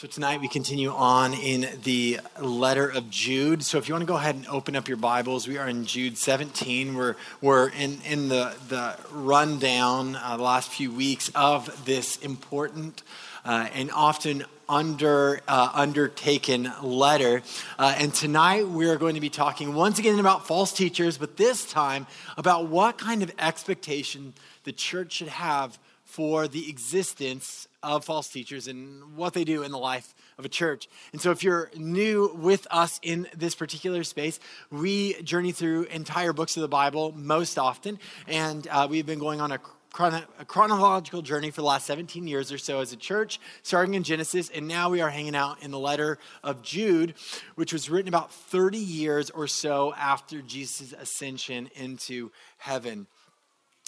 So tonight we continue on in the letter of Jude. So if you want to go ahead and open up your Bibles, we are in Jude 17. We're, we're in, in the, the rundown uh, the last few weeks of this important uh, and often under uh, undertaken letter. Uh, and tonight we are going to be talking once again about false teachers, but this time about what kind of expectation the church should have for the existence of false teachers and what they do in the life of a church. And so, if you're new with us in this particular space, we journey through entire books of the Bible most often, and uh, we've been going on a a chronological journey for the last 17 years or so as a church, starting in Genesis, and now we are hanging out in the letter of Jude, which was written about 30 years or so after Jesus' ascension into heaven.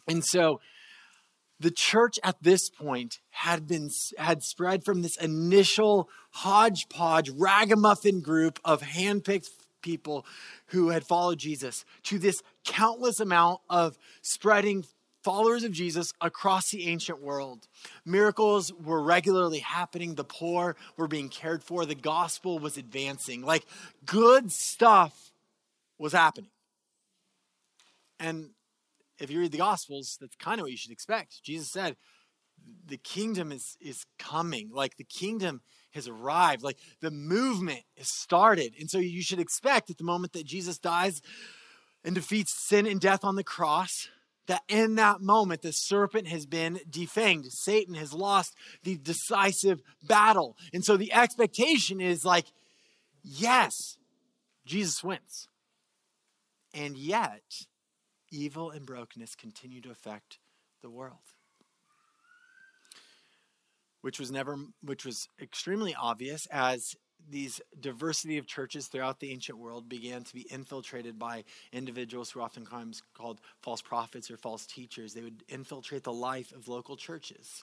And so, the church at this point had been had spread from this initial hodgepodge ragamuffin group of handpicked people who had followed Jesus to this countless amount of spreading followers of Jesus across the ancient world. Miracles were regularly happening, the poor were being cared for, the gospel was advancing. Like good stuff was happening. And if you read the Gospels, that's kind of what you should expect. Jesus said, the kingdom is, is coming. Like the kingdom has arrived. Like the movement has started. And so you should expect at the moment that Jesus dies and defeats sin and death on the cross, that in that moment the serpent has been defanged. Satan has lost the decisive battle. And so the expectation is like, yes, Jesus wins. And yet, evil and brokenness continue to affect the world. Which was never which was extremely obvious as these diversity of churches throughout the ancient world began to be infiltrated by individuals who are oftentimes called false prophets or false teachers. They would infiltrate the life of local churches.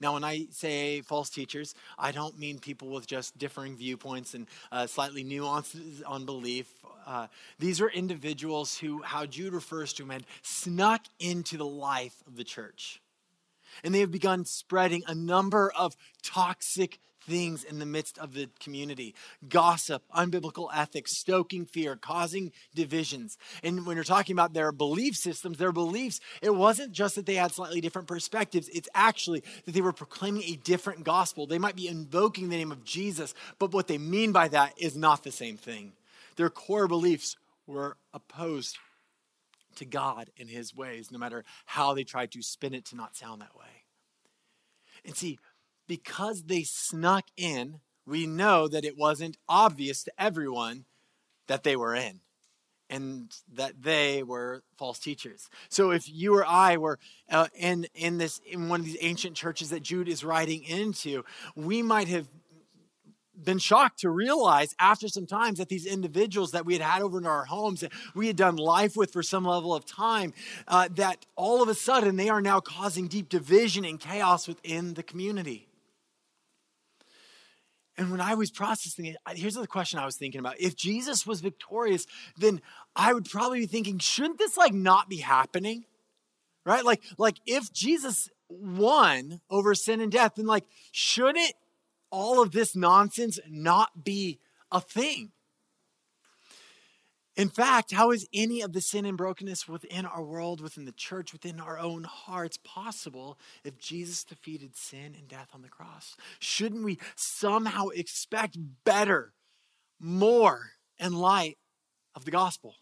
Now, when I say false teachers, I don't mean people with just differing viewpoints and uh, slightly nuances on belief. Uh, these are individuals who, how Jude refers to them, had snuck into the life of the church. And they have begun spreading a number of toxic things in the midst of the community gossip, unbiblical ethics, stoking fear, causing divisions. And when you're talking about their belief systems, their beliefs, it wasn't just that they had slightly different perspectives, it's actually that they were proclaiming a different gospel. They might be invoking the name of Jesus, but what they mean by that is not the same thing. Their core beliefs were opposed to God and his ways, no matter how they tried to spin it to not sound that way. And see, because they snuck in, we know that it wasn't obvious to everyone that they were in and that they were false teachers. So if you or I were uh, in in this in one of these ancient churches that Jude is writing into, we might have been shocked to realize after some times that these individuals that we had had over in our homes that we had done life with for some level of time uh, that all of a sudden they are now causing deep division and chaos within the community and when I was processing it, here's the question I was thinking about. If Jesus was victorious, then I would probably be thinking, shouldn't this like not be happening? Right? Like, like if Jesus won over sin and death, then like, shouldn't all of this nonsense not be a thing? In fact, how is any of the sin and brokenness within our world, within the church, within our own hearts possible if Jesus defeated sin and death on the cross? Shouldn't we somehow expect better, more in light of the gospel?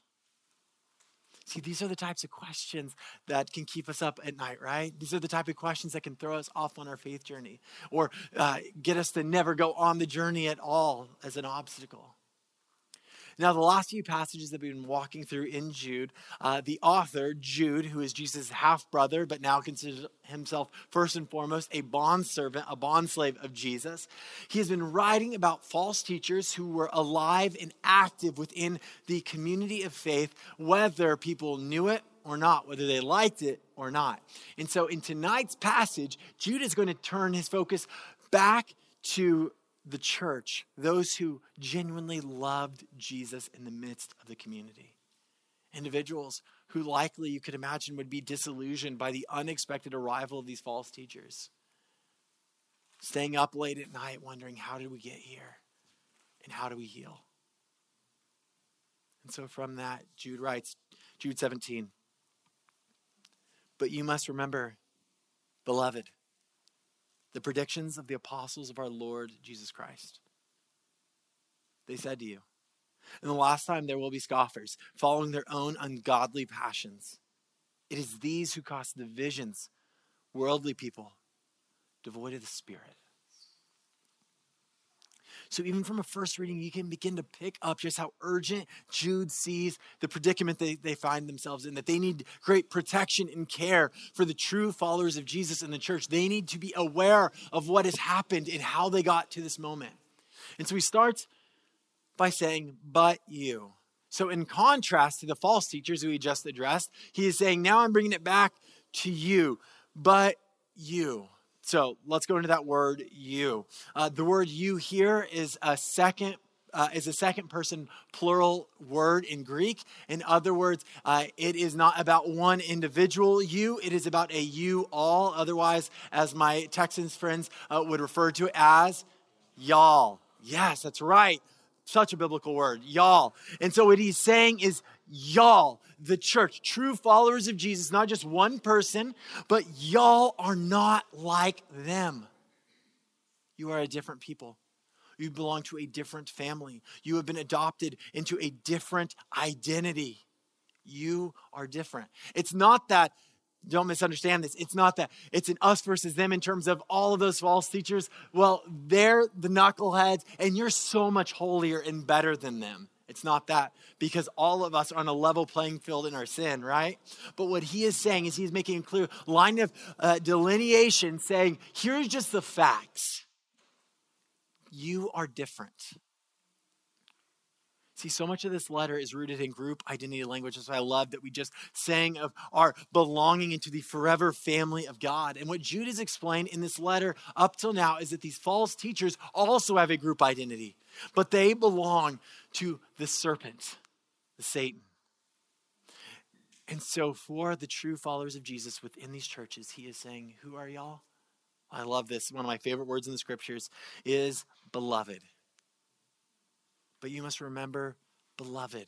See, these are the types of questions that can keep us up at night, right? These are the type of questions that can throw us off on our faith journey or uh, get us to never go on the journey at all as an obstacle. Now, the last few passages that we've been walking through in Jude, uh, the author, Jude, who is Jesus' half brother, but now considers himself first and foremost a bondservant, a bondslave of Jesus, he has been writing about false teachers who were alive and active within the community of faith, whether people knew it or not, whether they liked it or not. And so in tonight's passage, Jude is going to turn his focus back to the church, those who genuinely loved Jesus in the midst of the community. Individuals who likely you could imagine would be disillusioned by the unexpected arrival of these false teachers. staying up late at night wondering, how did we get here? And how do we heal? And so from that, Jude writes, Jude 17, but you must remember, beloved, the predictions of the apostles of our Lord Jesus Christ. They said to you, In the last time there will be scoffers, following their own ungodly passions. It is these who cause divisions, worldly people, devoid of the Spirit. So, even from a first reading, you can begin to pick up just how urgent Jude sees the predicament they, they find themselves in, that they need great protection and care for the true followers of Jesus in the church. They need to be aware of what has happened and how they got to this moment. And so, he starts by saying, But you. So, in contrast to the false teachers who he just addressed, he is saying, Now I'm bringing it back to you, but you. So let's go into that word you. Uh, the word you here is a second uh, is a second person plural word in Greek. In other words, uh, it is not about one individual you, it is about a you all. Otherwise, as my Texans friends uh, would refer to it as y'all. Yes, that's right. Such a biblical word, y'all. And so what he's saying is y'all, the church, true followers of Jesus, not just one person, but y'all are not like them. You are a different people. You belong to a different family. You have been adopted into a different identity. You are different. It's not that, don't misunderstand this, it's not that it's an us versus them in terms of all of those false teachers. Well, they're the knuckleheads, and you're so much holier and better than them. It's not that because all of us are on a level playing field in our sin, right? But what he is saying is he's making a clear line of uh, delineation saying, here's just the facts. You are different. See, so much of this letter is rooted in group identity language. That's why I love that we just sang of our belonging into the forever family of God. And what Jude has explained in this letter up till now is that these false teachers also have a group identity, but they belong to the serpent, the Satan. And so, for the true followers of Jesus within these churches, he is saying, Who are y'all? I love this. One of my favorite words in the scriptures is beloved. But you must remember, beloved.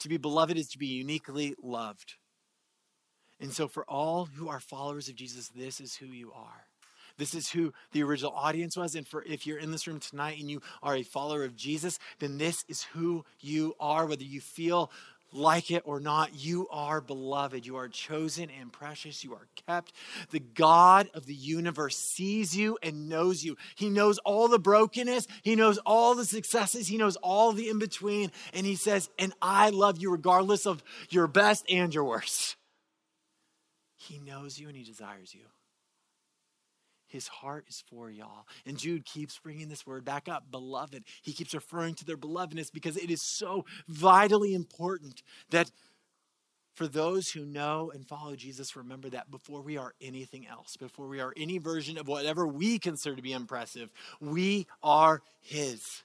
To be beloved is to be uniquely loved. And so, for all who are followers of Jesus, this is who you are. This is who the original audience was. And for if you're in this room tonight and you are a follower of Jesus, then this is who you are, whether you feel like it or not, you are beloved. You are chosen and precious. You are kept. The God of the universe sees you and knows you. He knows all the brokenness, He knows all the successes, He knows all the in between. And He says, And I love you regardless of your best and your worst. He knows you and He desires you. His heart is for y'all. And Jude keeps bringing this word back up, beloved. He keeps referring to their belovedness because it is so vitally important that for those who know and follow Jesus, remember that before we are anything else, before we are any version of whatever we consider to be impressive, we are His.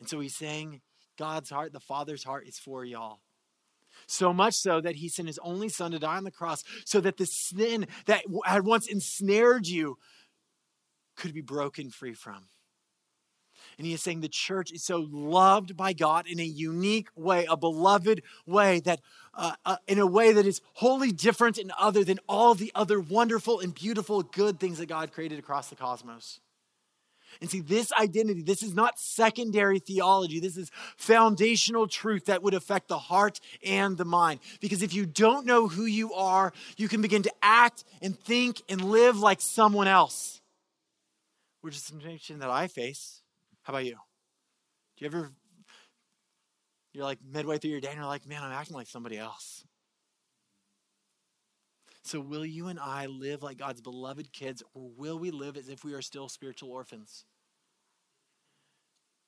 And so he's saying God's heart, the Father's heart, is for y'all. So much so that he sent his only son to die on the cross so that the sin that had once ensnared you could be broken free from. And he is saying the church is so loved by God in a unique way, a beloved way, that uh, uh, in a way that is wholly different and other than all the other wonderful and beautiful good things that God created across the cosmos. And see, this identity, this is not secondary theology. This is foundational truth that would affect the heart and the mind. Because if you don't know who you are, you can begin to act and think and live like someone else, which is a temptation that I face. How about you? Do you ever, you're like midway through your day and you're like, man, I'm acting like somebody else. So, will you and I live like God's beloved kids, or will we live as if we are still spiritual orphans?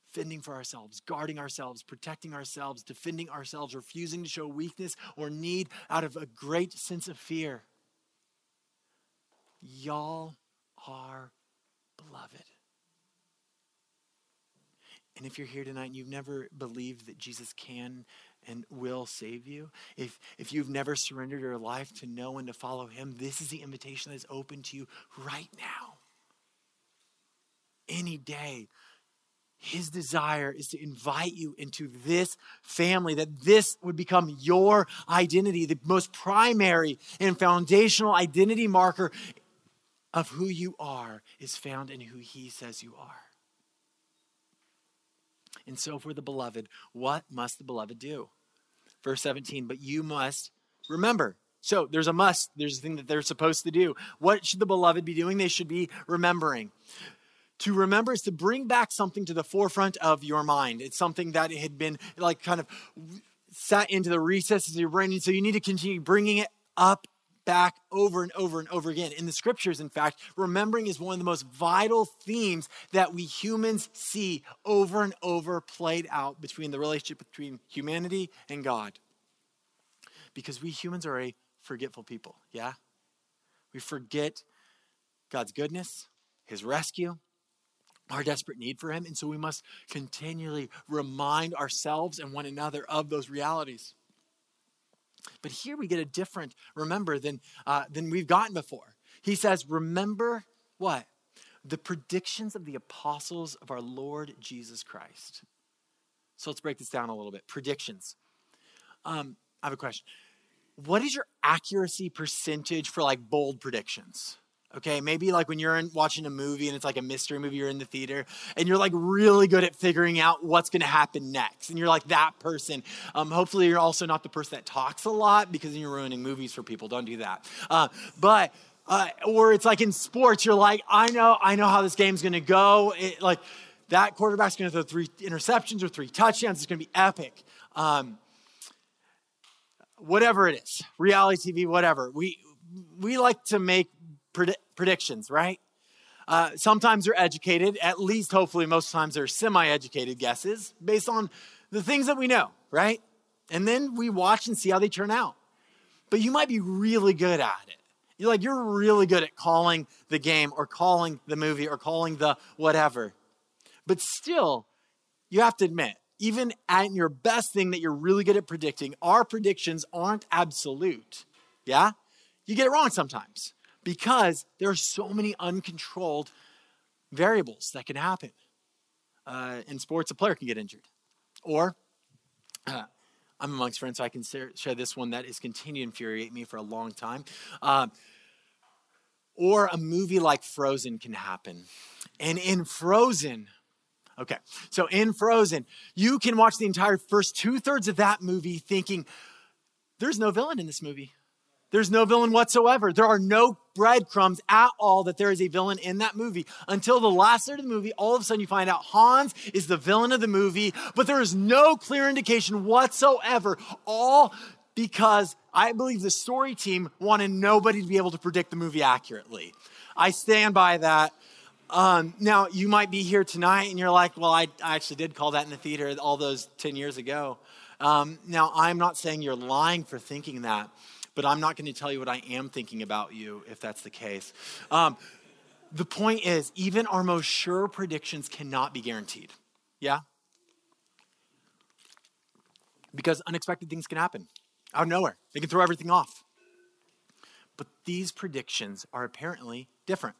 Fending for ourselves, guarding ourselves, protecting ourselves, defending ourselves, refusing to show weakness or need out of a great sense of fear. Y'all are beloved. And if you're here tonight and you've never believed that Jesus can and will save you. If, if you've never surrendered your life to know and to follow Him, this is the invitation that is open to you right now. any day. His desire is to invite you into this family, that this would become your identity, the most primary and foundational identity marker of who you are is found in who He says you are. And so, for the beloved, what must the beloved do? Verse 17, but you must remember. So, there's a must, there's a thing that they're supposed to do. What should the beloved be doing? They should be remembering. To remember is to bring back something to the forefront of your mind. It's something that had been like kind of sat into the recesses of your brain. And so you need to continue bringing it up back over and over and over again. In the scriptures, in fact, remembering is one of the most vital themes that we humans see over and over played out between the relationship between humanity and God. Because we humans are a forgetful people, yeah? We forget God's goodness, His rescue, our desperate need for Him. And so we must continually remind ourselves and one another of those realities. But here we get a different remember than, uh, than we've gotten before. He says, Remember what? The predictions of the apostles of our Lord Jesus Christ. So let's break this down a little bit. Predictions. Um, I have a question. What is your accuracy percentage for like bold predictions? Okay, maybe like when you're in, watching a movie and it's like a mystery movie, you're in the theater and you're like really good at figuring out what's to happen next. And you're like that person. Um, hopefully, you're also not the person that talks a lot because you're ruining movies for people. Don't do that. Uh, but, uh, or it's like in sports, you're like, I know, I know how this game's to go. It, like that quarterback's to throw three interceptions or three touchdowns. It's to be epic. Um, whatever it is, reality TV, whatever. We, we like to make pred- predictions, right? Uh, sometimes they're educated, at least hopefully most times they're semi educated guesses based on the things that we know, right? And then we watch and see how they turn out. But you might be really good at it. You're like, you're really good at calling the game or calling the movie or calling the whatever. But still, you have to admit, even at your best thing that you're really good at predicting, our predictions aren't absolute. Yeah? You get it wrong sometimes because there are so many uncontrolled variables that can happen. Uh, in sports, a player can get injured. Or, uh, I'm amongst friends, so I can share this one that has continued to infuriate me for a long time. Uh, or a movie like Frozen can happen. And in Frozen, okay, so in Frozen, you can watch the entire first two thirds of that movie thinking, there's no villain in this movie. There's no villain whatsoever. There are no breadcrumbs at all that there is a villain in that movie. Until the last third of the movie, all of a sudden you find out Hans is the villain of the movie, but there is no clear indication whatsoever. All because I believe the story team wanted nobody to be able to predict the movie accurately. I stand by that. Um, now, you might be here tonight and you're like, well, I, I actually did call that in the theater all those 10 years ago. Um, now, I'm not saying you're lying for thinking that but I'm not going to tell you what I am thinking about you if that's the case. Um, the point is, even our most sure predictions cannot be guaranteed. Yeah? Because unexpected things can happen out of nowhere, they can throw everything off. But these predictions are apparently different.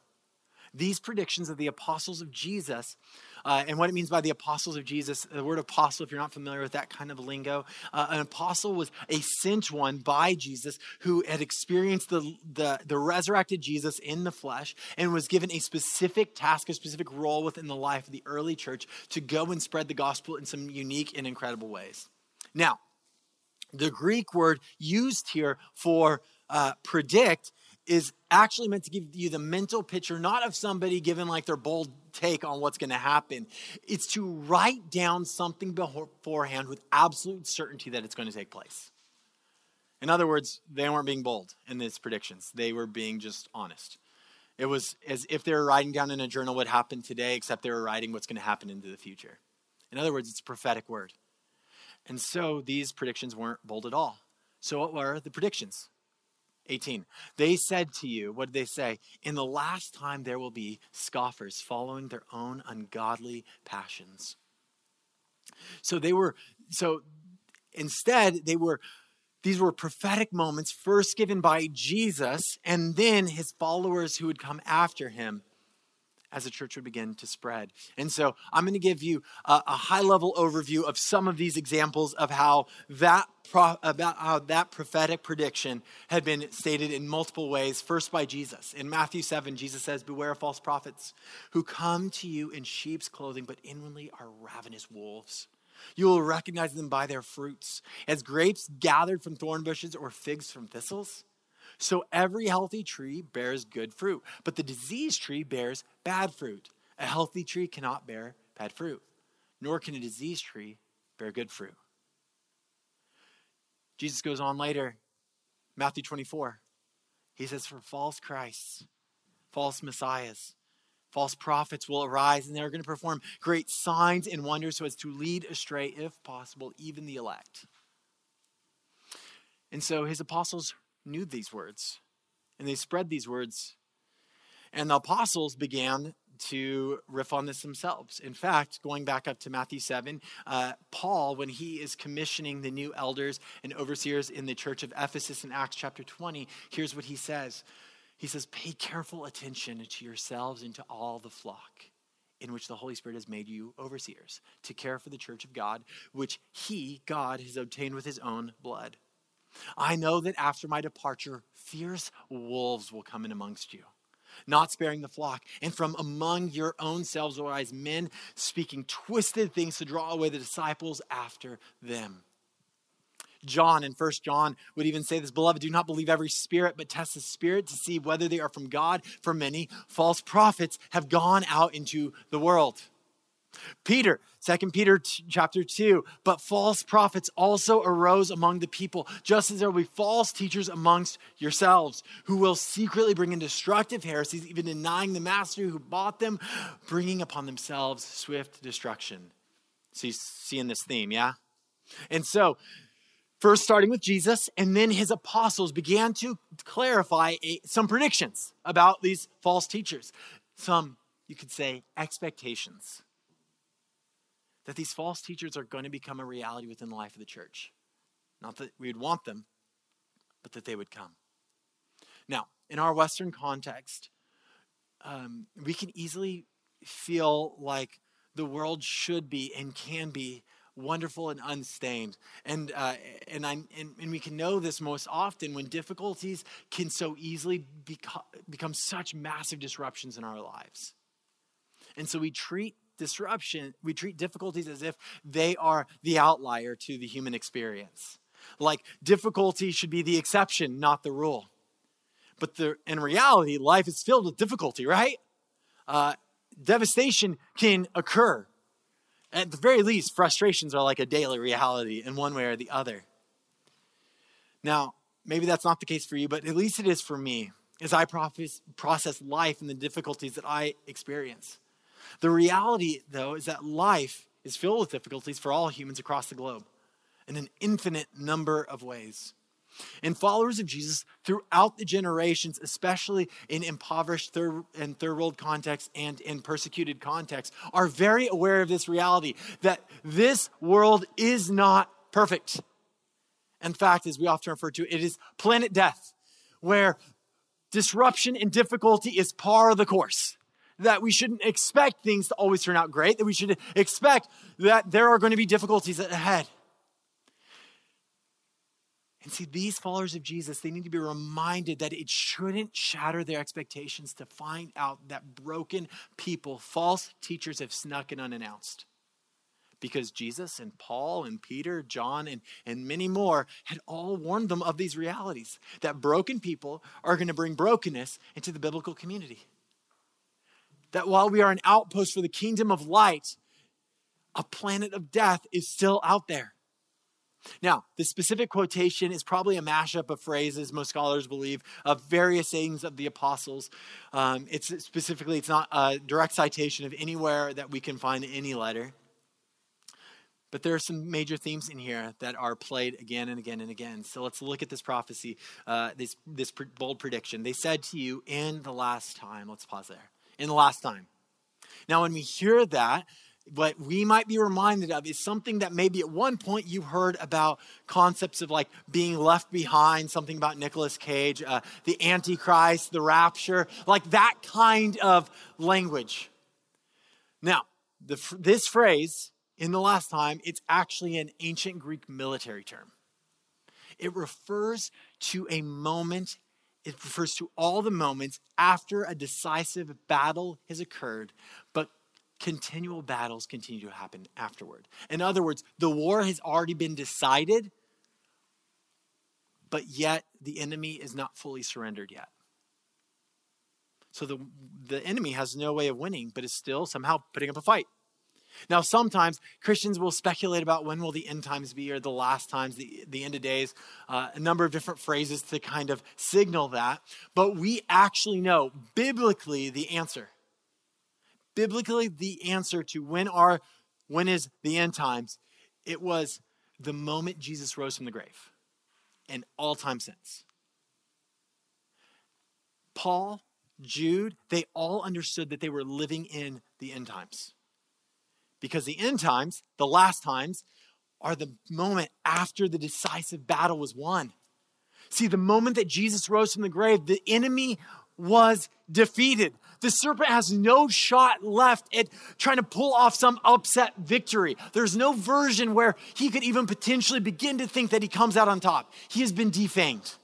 These predictions of the apostles of Jesus, uh, and what it means by the apostles of Jesus, the word apostle, if you're not familiar with that kind of lingo, uh, an apostle was a sent one by Jesus who had experienced the, the, the resurrected Jesus in the flesh and was given a specific task, a specific role within the life of the early church to go and spread the gospel in some unique and incredible ways. Now, the Greek word used here for uh, predict is actually meant to give you the mental picture, not of somebody giving like their bold take on what's going to happen. It's to write down something beforehand with absolute certainty that it's going to take place. In other words, they weren't being bold in these predictions, they were being just honest. It was as if they were writing down in a journal what happened today, except they were writing what's going to happen into the future. In other words, it's a prophetic word. And so these predictions weren't bold at all. So, what were the predictions? 18. They said to you, what did they say? In the last time there will be scoffers following their own ungodly passions. So they were, so instead, they were, these were prophetic moments first given by Jesus and then his followers who would come after him. As the church would begin to spread. And so I'm going to give you a, a high level overview of some of these examples of how that about how that prophetic prediction had been stated in multiple ways. First by Jesus. In Matthew 7, Jesus says, Beware of false prophets who come to you in sheep's clothing, but inwardly are ravenous wolves. You will recognize them by their fruits. As grapes gathered from thorn bushes or figs from thistles, so every healthy tree bears good fruit, but the diseased tree bears bad fruit. A healthy tree cannot bear bad fruit, nor can a diseased tree bear good fruit. Jesus goes on later, Matthew 24. He says, For false Christs, false messiahs, false prophets will arise, and they're going to perform great signs and wonders so as to lead astray, if possible, even the elect. And so his apostles knew these words, and they spread these words. And the apostles began to riff on this themselves. In fact, going back up to Matthew 7, uh, Paul, when he is commissioning the new elders and overseers in the church of Ephesus in Acts chapter 20, here's what he says He says, Pay careful attention to yourselves and to all the flock in which the Holy Spirit has made you overseers to care for the church of God, which he, God, has obtained with his own blood. I know that after my departure, fierce wolves will come in amongst you, not sparing the flock. And from among your own selves will rise men speaking twisted things to draw away the disciples after them. John in First John would even say this Beloved, do not believe every spirit, but test the spirit to see whether they are from God. For many false prophets have gone out into the world. Peter, 2 Peter t- chapter 2, but false prophets also arose among the people, just as there will be false teachers amongst yourselves, who will secretly bring in destructive heresies, even denying the master who bought them, bringing upon themselves swift destruction. See in this theme, yeah? And so, first starting with Jesus, and then his apostles began to clarify a, some predictions about these false teachers. Some, you could say, expectations that these false teachers are going to become a reality within the life of the church. Not that we would want them, but that they would come. Now, in our Western context, um, we can easily feel like the world should be and can be wonderful and unstained. And, uh, and, I, and, and, we can know this most often when difficulties can so easily beco- become such massive disruptions in our lives. And so we treat disruption, we treat difficulties as if they are the outlier to the human experience. Like difficulty should be the exception, not the rule. But the, in reality, life is filled with difficulty, right? Uh, devastation can occur. At the very least, frustrations are like a daily reality in one way or the other. Now, maybe that's not the case for you, but at least it is for me as I process life and the difficulties that I experience. The reality, though, is that life is filled with difficulties for all humans across the globe in an infinite number of ways. And followers of Jesus throughout the generations, especially in impoverished third and third world contexts and in persecuted contexts, are very aware of this reality that this world is not perfect. In fact, as we often refer to, it is planet death, where disruption and difficulty is par of the course that we shouldn't expect things to always turn out great, that we should expect that there are going to be difficulties ahead. And see, these followers of Jesus, they need to be reminded that it shouldn't shatter their expectations to find out that broken people, false teachers, have snuck in unannounced. Because Jesus and Paul and Peter, John, and, and many more had all warned them of these realities that broken people are going to bring brokenness into the biblical community that while we are an outpost for the kingdom of light, a planet of death is still out there. Now, the specific quotation is probably a mashup of phrases, most scholars believe, of various sayings of the apostles. Um, it's specifically, it's not a direct citation of anywhere that we can find in any letter. But there are some major themes in here that are played again and again and again. So let's look at this prophecy, uh, this, this bold prediction. They said to you in the last time, let's pause there in the last time. Now, when we hear that, what we might be reminded of is something that maybe at one point you heard about concepts of like being left behind, something about Nicolas Cage, uh, the Antichrist, the rapture, like that kind of language. Now, the, this phrase in the last time, it's actually an ancient Greek military term. It refers to a moment, it refers to all the moments after a decisive battle has occurred, but continual battles continue to happen afterward. In other words, the war has already been decided, but yet the enemy is not fully surrendered yet. So the, the enemy has no way of winning, but is still somehow putting up a fight. Now, sometimes Christians will speculate about when will the end times be or the last times, the, the end of days, uh, a number of different phrases to kind of signal that. But we actually know biblically the answer. Biblically, the answer to when are when is the end times, it was the moment Jesus rose from the grave and all time since. Paul, Jude, they all understood that they were living in the end times. Because the end times, the last times, are the moment after the decisive battle was won. See, the moment that Jesus rose from the grave, the enemy was defeated. The serpent has no shot left at trying to pull off some upset victory. There's no version where he could even potentially begin to think that he comes out on top. He has been defanged.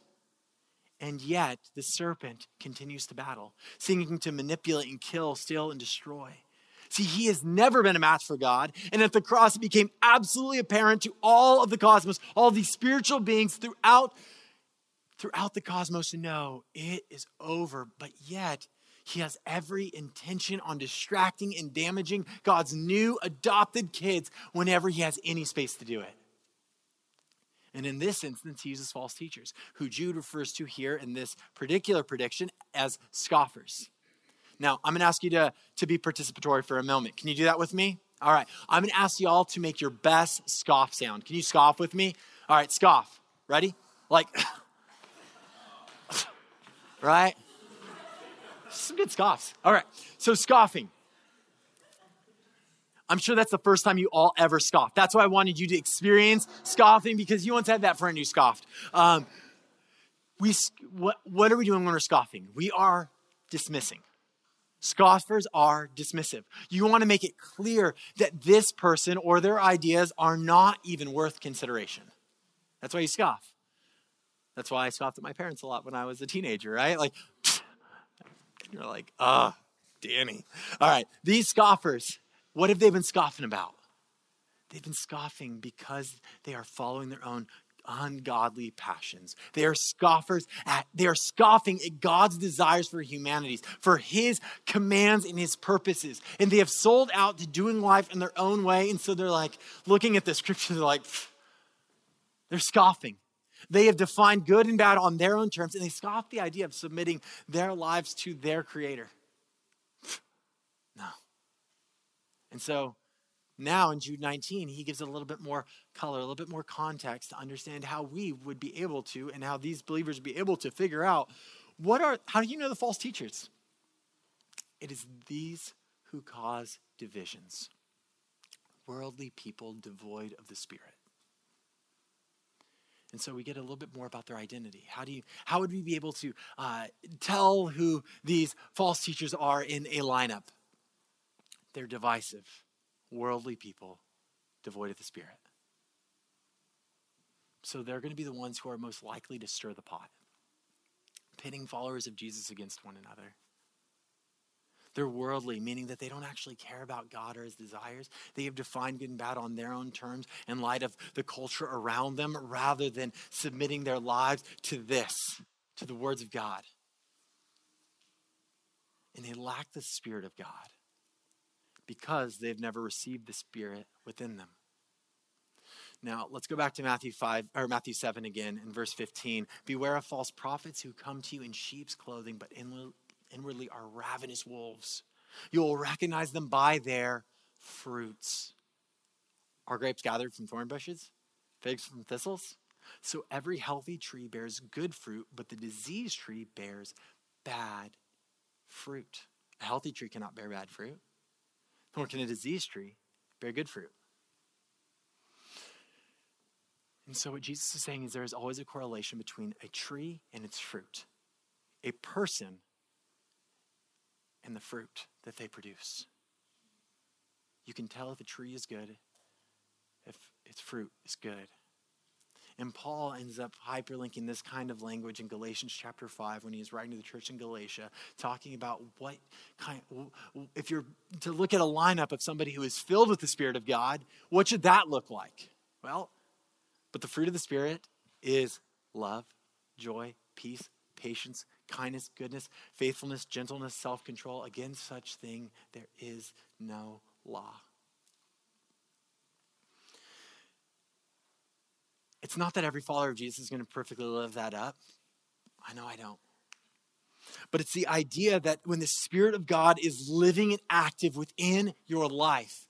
And yet, the serpent continues to battle, seeking to manipulate and kill, steal, and destroy. See, he has never been a match for God. And at the cross, it became absolutely apparent to all of the cosmos, all these spiritual beings throughout, throughout the cosmos to know it is over. But yet, he has every intention on distracting and damaging God's new adopted kids whenever he has any space to do it. And in this instance, he uses false teachers, who Jude refers to here in this particular prediction as scoffers. Now, I'm going to ask you to, to be participatory for a moment. Can you do that with me? All right. I'm going to ask you all to make your best scoff sound. Can you scoff with me? All right, scoff. Ready? Like, right? Some good scoffs. All right. So, scoffing. I'm sure that's the first time you all ever scoffed. That's why I wanted you to experience scoffing because you once had that friend who scoffed. Um, we, what, what are we doing when we're scoffing? We are dismissing. Scoffers are dismissive. You want to make it clear that this person or their ideas are not even worth consideration. That's why you scoff. That's why I scoffed at my parents a lot when I was a teenager, right? Like, you're like, ah, Danny. All right, these scoffers, what have they been scoffing about? They've been scoffing because they are following their own ungodly passions. They are scoffers at, they are scoffing at God's desires for humanities, for his commands and his purposes. And they have sold out to doing life in their own way. And so they're like looking at the scripture, they're like, they're scoffing. They have defined good and bad on their own terms, and they scoff the idea of submitting their lives to their creator. No. And so now in Jude 19, he gives it a little bit more color, a little bit more context to understand how we would be able to and how these believers would be able to figure out what are, how do you know the false teachers? It is these who cause divisions, worldly people devoid of the Spirit. And so we get a little bit more about their identity. How do you, how would we be able to uh, tell who these false teachers are in a lineup? They're divisive worldly people devoid of the Spirit. So they're going to be the ones who are most likely to stir the pot, pitting followers of Jesus against one another. They're worldly, meaning that they don't actually care about God or his desires. They have defined good and bad on their own terms in light of the culture around them rather than submitting their lives to this, to the words of God. And they lack the Spirit of God because they've never received the Spirit within them. Now, let's go back to Matthew 5 or Matthew 7 again in verse 15. Beware of false prophets who come to you in sheep's clothing, but inwardly are ravenous wolves. You will recognize them by their fruits. Are grapes gathered from thorn bushes? Figs from thistles? So every healthy tree bears good fruit, but the diseased tree bears bad fruit. A healthy tree cannot bear bad fruit nor can a diseased tree bear good fruit. And so, what Jesus is saying is there is always a correlation between a tree and its fruit, a person and the fruit that they produce. You can tell if a tree is good if its fruit is good. And Paul ends up hyperlinking this kind of language in Galatians chapter 5 when he is writing to the church in Galatia, talking about what kind, if you're to look at a lineup of somebody who is filled with the Spirit of God, what should that look like? Well, but the fruit of the Spirit is love, joy, peace, patience, kindness, goodness, faithfulness, gentleness, self control. Against such thing, there is no law. It's not that every follower of Jesus is going to perfectly live that up. I know I don't. But it's the idea that when the Spirit of God is living and active within your life,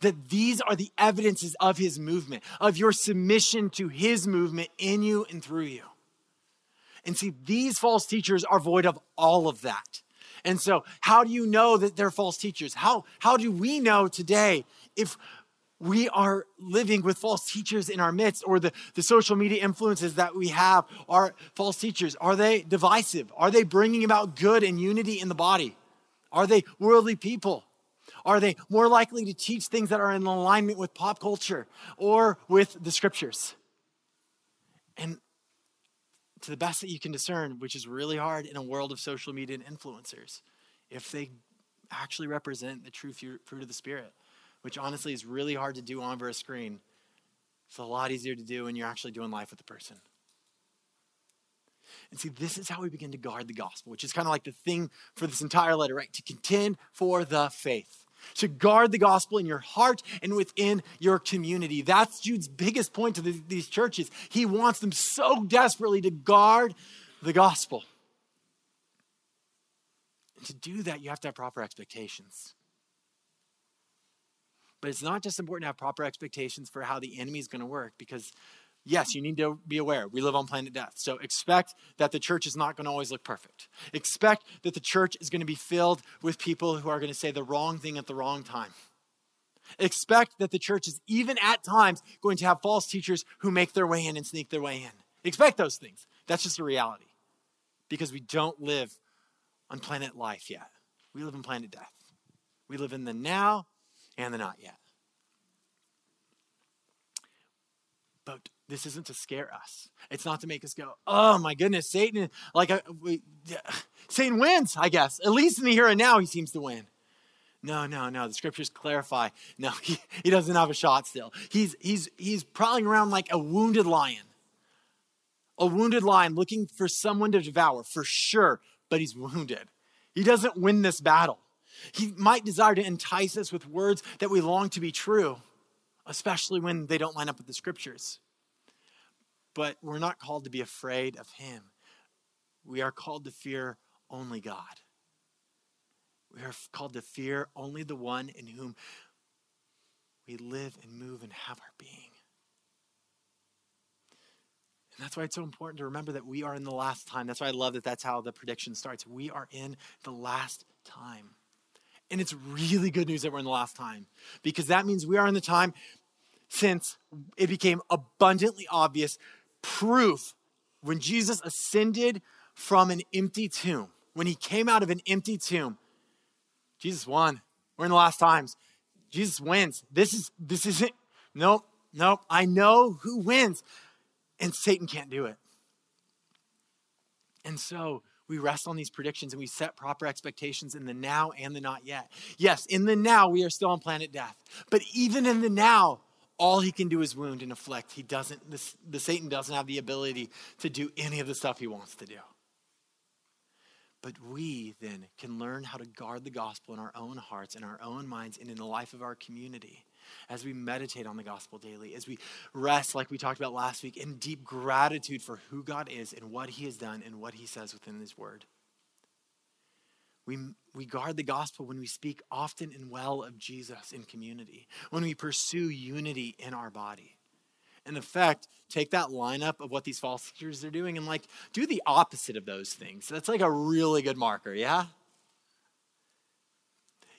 that these are the evidences of His movement, of your submission to His movement in you and through you. And see, these false teachers are void of all of that. And so, how do you know that they're false teachers? How, how do we know today if we are living with false teachers in our midst, or the, the social media influences that we have are false teachers. Are they divisive? Are they bringing about good and unity in the body? Are they worldly people? Are they more likely to teach things that are in alignment with pop culture or with the scriptures? And to the best that you can discern, which is really hard in a world of social media and influencers, if they actually represent the true fruit of the Spirit which honestly is really hard to do on over a screen. It's a lot easier to do when you're actually doing life with the person. And see, this is how we begin to guard the gospel, which is kind of like the thing for this entire letter, right? To contend for the faith, to guard the gospel in your heart and within your community. That's Jude's biggest point to the, these churches. He wants them so desperately to guard the gospel. And to do that, you have to have proper expectations. But it's not just important to have proper expectations for how the enemy is going to work because, yes, you need to be aware. We live on planet death. So expect that the church is not going to always look perfect. Expect that the church is going to be filled with people who are going to say the wrong thing at the wrong time. Expect that the church is even at times going to have false teachers who make their way in and sneak their way in. Expect those things. That's just a reality because we don't live on planet life yet. We live in planet death. We live in the now and the not yet. But this isn't to scare us. It's not to make us go, oh my goodness, Satan, like, uh, Satan wins, I guess. At least in the here and now, he seems to win. No, no, no. The scriptures clarify. No, he, he doesn't have a shot still. He's, he's, he's prowling around like a wounded lion. A wounded lion looking for someone to devour, for sure, but he's wounded. He doesn't win this battle. He might desire to entice us with words that we long to be true, especially when they don't line up with the scriptures. But we're not called to be afraid of him. We are called to fear only God. We are called to fear only the one in whom we live and move and have our being. And that's why it's so important to remember that we are in the last time. That's why I love that that's how the prediction starts. We are in the last time. And it's really good news that we're in the last time because that means we are in the time since it became abundantly obvious proof when Jesus ascended from an empty tomb, when he came out of an empty tomb. Jesus won. We're in the last times. Jesus wins. This is this isn't nope, nope. I know who wins. And Satan can't do it. And so we rest on these predictions and we set proper expectations in the now and the not yet. Yes, in the now, we are still on planet death. But even in the now, all he can do is wound and afflict. He doesn't, this, the Satan doesn't have the ability to do any of the stuff he wants to do. But we then can learn how to guard the gospel in our own hearts, in our own minds, and in the life of our community as we meditate on the gospel daily, as we rest, like we talked about last week, in deep gratitude for who God is and what he has done and what he says within his word. We, we guard the gospel when we speak often and well of Jesus in community, when we pursue unity in our body. In effect, take that lineup of what these false teachers are doing and like do the opposite of those things. That's like a really good marker, yeah?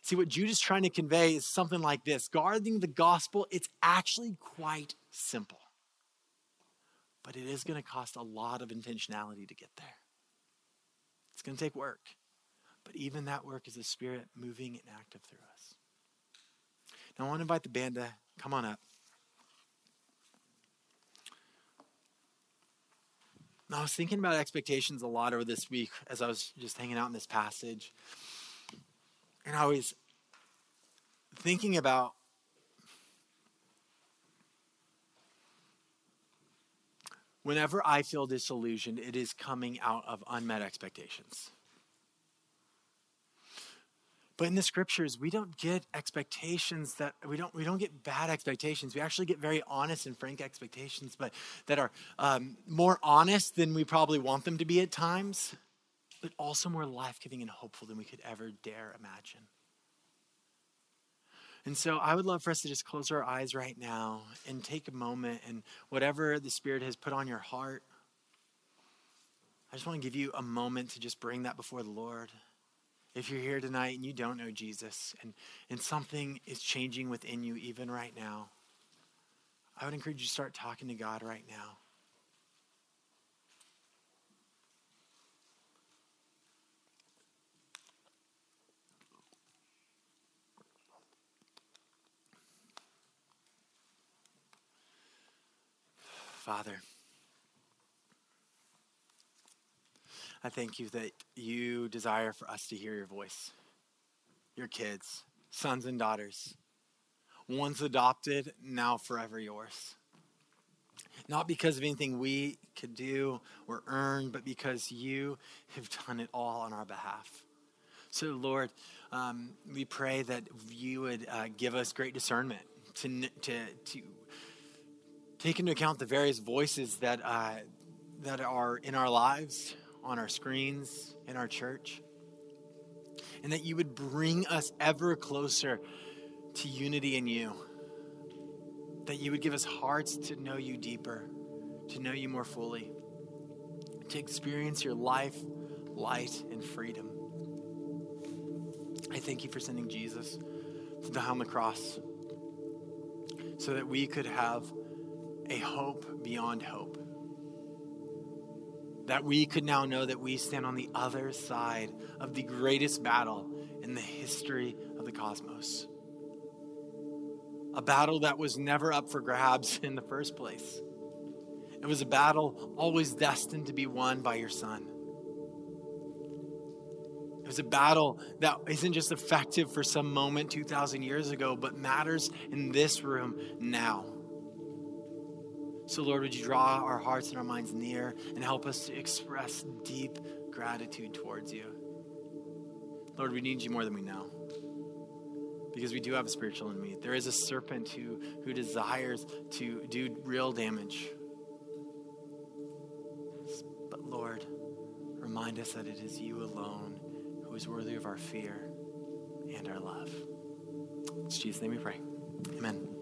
See, what Jude is trying to convey is something like this guarding the gospel, it's actually quite simple. But it is going to cost a lot of intentionality to get there. It's going to take work. But even that work is the Spirit moving and active through us. Now, I want to invite the band to come on up. I was thinking about expectations a lot over this week as I was just hanging out in this passage. And I was thinking about whenever I feel disillusioned, it is coming out of unmet expectations. But in the scriptures, we don't get expectations that we don't we don't get bad expectations. We actually get very honest and frank expectations, but that are um, more honest than we probably want them to be at times, but also more life giving and hopeful than we could ever dare imagine. And so I would love for us to just close our eyes right now and take a moment and whatever the Spirit has put on your heart, I just want to give you a moment to just bring that before the Lord. If you're here tonight and you don't know Jesus and, and something is changing within you even right now, I would encourage you to start talking to God right now. Father. I thank you that you desire for us to hear your voice, your kids, sons and daughters, once adopted, now forever yours. Not because of anything we could do or earn, but because you have done it all on our behalf. So, Lord, um, we pray that you would uh, give us great discernment to, to, to take into account the various voices that, uh, that are in our lives on our screens, in our church. And that you would bring us ever closer to unity in you. That you would give us hearts to know you deeper, to know you more fully, to experience your life, light, and freedom. I thank you for sending Jesus to die on the cross so that we could have a hope beyond hope that we could now know that we stand on the other side of the greatest battle in the history of the cosmos. A battle that was never up for grabs in the first place. It was a battle always destined to be won by your son. It was a battle that isn't just effective for some moment 2,000 years ago, but matters in this room now. So, Lord, would you draw our hearts and our minds near and help us to express deep gratitude towards you? Lord, we need you more than we know because we do have a spiritual enemy. There is a serpent who, who desires to do real damage. But, Lord, remind us that it is you alone who is worthy of our fear and our love. In Jesus' name we pray. Amen.